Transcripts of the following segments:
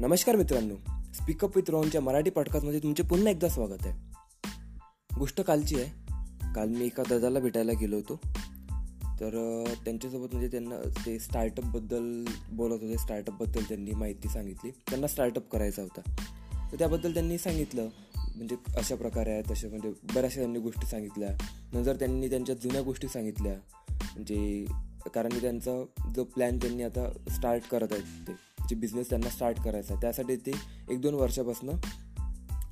नमस्कार मित्रांनो speak up with रोहनच्या मराठी पॉडकास्टमध्ये तुमचे पुन्हा एकदा स्वागत आहे. गोष्ट कालची आहे. काल मी एका दादाला भेटायला गेलो होतो. तर त्यांच्यासोबत म्हणजे त्यांना ते स्टार्टअपबद्दल बोलत होते. स्टार्टअपबद्दल त्यांनी माहिती सांगितली. त्यांना स्टार्टअप करायचा होता. तर त्याबद्दल त्यांनी सांगितलं. म्हणजे अशा प्रकारे आहेत तशा म्हणजे बऱ्याचशा त्यांनी गोष्टी सांगितल्या. नंतर त्यांनी त्यांच्या जुन्या गोष्टी सांगितल्या. म्हणजे कारण की त्यांचा जो प्लॅन त्यांनी आता स्टार्ट करत आहेत ते. जे बिझनेस त्यांना स्टार्ट करायचा त्यासाठी ते एक दोन वर्षापासून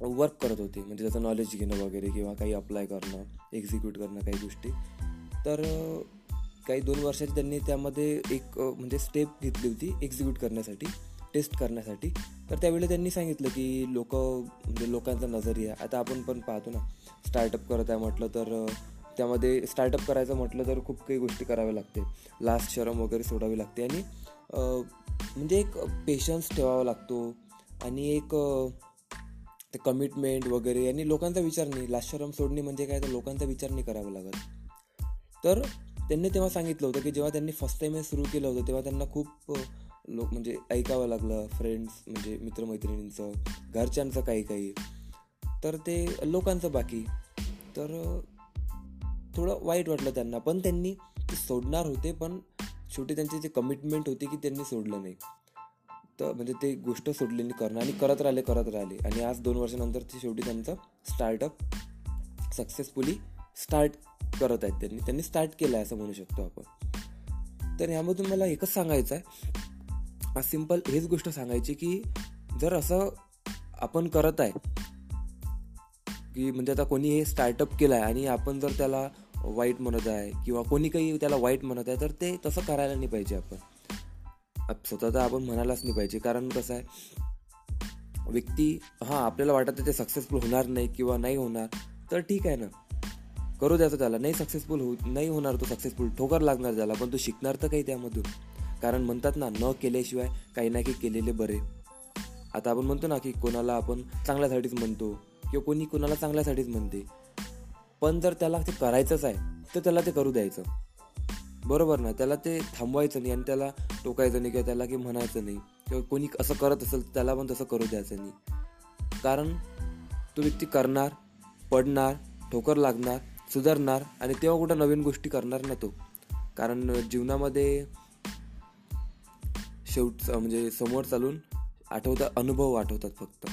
वर्क करत होते. म्हणजे त्याचं नॉलेज घेणं वगैरे किंवा काही अप्लाय करणं एक्झिक्यूट करणं काही गोष्टी. तर काही दोन वर्षात त्यांनी त्यामध्ये एक म्हणजे स्टेप घेतली होती एक्झिक्यूट करण्यासाठी टेस्ट करण्यासाठी. तर त्यावेळी त्यांनी सांगितलं की लोक म्हणजे लोकांचा नजरिया आता आपण पण पाहतो ना स्टार्टअप करत आहे म्हटलं तर त्यामध्ये स्टार्टअप करायचं म्हटलं तर खूप काही गोष्टी कराव्या लागते. लास्ट शरम वगैरे सोडावी लागते आणि म्हणजे एक पेशन्स ठेवावा लागतो आणि एक ते कमिटमेंट वगैरे आणि लोकांचा विचार नाही. लास्ट शरम सोडणे म्हणजे काय? तर लोकांचा विचार नाही करावा लागत. तर त्यांनी तेव्हा सांगितलं होतं की जेव्हा त्यांनी फर्स्ट टाईम हे सुरू केलं होतं तेव्हा त्यांना खूप लोक म्हणजे ऐकावं लागलं. फ्रेंड्स म्हणजे मित्रमैत्रिणींचं घरच्यांचं काही काही. तर ते लोकांचं बाकी. तर थोडं वाईट वाटलं त्यांना. पण त्यांनी सोडणार होते पण शेवटी त्यांची जी कमिटमेंट होती की त्यांनी सोडलं नाही. तर म्हणजे ते गोष्ट सोडली नाही करणं आणि करत राहिले करत राहिले. आणि आज दोन वर्षानंतर ते शेवटी त्यांचं स्टार्टअप सक्सेसफुली स्टार्ट करत आहेत त्यांनी. त्यांनी स्टार्ट केलं आहे असं म्हणू शकतो आपण. तर ह्यामधून मला एकच सांगायचं आहे. आज सिंपल हेच गोष्ट सांगायची की जर असं आपण करत आहे की म्हणजे आता कोणी हे स्टार्टअप केलं आहे आणि आपण जर त्याला वाईट म्हणत आहे किंवा कोणी काही त्याला वाईट म्हणत आहे तर ते तसं करायला नाही पाहिजे आपण. स्वतः तर आपण म्हणायलाच नाही पाहिजे. कारण कसं आहे व्यक्ती हां आपल्याला वाटत ते सक्सेसफुल होणार नाही किंवा नाही होणार तर ठीक आहे ना. करू द्यायचं त्याला. नाही सक्सेसफुल हो नाही होणार तो सक्सेसफुल ठोकर लागणार त्याला पण तो शिकणार तर काही त्यामधून. कारण म्हणतात ना न केल्याशिवाय काही ना काही केलेले बरे. आता आपण म्हणतो ना की कोणाला आपण चांगल्यासाठीच म्हणतो. किंवा कोणी कोणाला चांगल्यासाठीच म्हणते. पण जर त्याला ते करायचंच आहे तर त्याला ते करू द्यायचं. बरोबर ना? त्याला ते थांबवायचं नाही आणि त्याला टोकायचं नाही किंवा त्याला की म्हणायचं नाही. किंवा कोणी असं करत असेल तर त्याला पण तसं करू द्यायचं नाही. कारण तो व्यक्ती करणार पडणार ठोकर लागणार सुधारणार आणि तेव्हा कुठं नवीन गोष्टी करणार ना तो. कारण जीवनामध्ये शेवट म्हणजे समोर चालून आठवतात अनुभव आठवतात फक्त.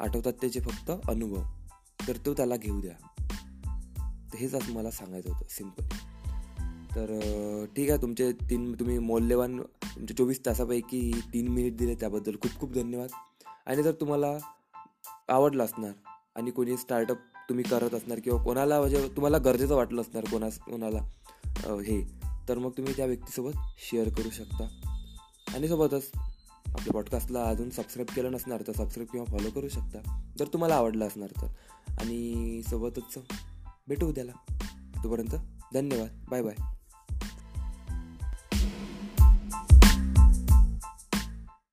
आठवतात त्याचे फक्त अनुभव. तर तो त्याला घेऊ द्या. तर हेच असं मला सांगायचं होतं सिंपल तर ठीक आहे तुमचे तीन तुम्ही मौल्यवान तुमच्या चोवीस तासापैकी तीन मिनिट दिले त्याबद्दल खूप खूप धन्यवाद. आणि जर तुम्हाला आवडलं असणार आणि कोणी स्टार्टअप तुम्ही करत असणार किंवा कोणाला म्हणजे तुम्हाला गरजेचं वाटलं असणार कोणा कोणाला हे तर मग तुम्ही त्या व्यक्तीसोबत शेअर करू शकता. आणि सोबतच आपल्या पॉडकास्टला अजून सबस्क्राईब केलं नसणार तर सबस्क्राईब किंवा फॉलो करू शकता. जर तुम्हाला आवडलं असणार तर. आणि सोबतच भेटू उद्याला. तोपर्यंत धन्यवाद. Bye bye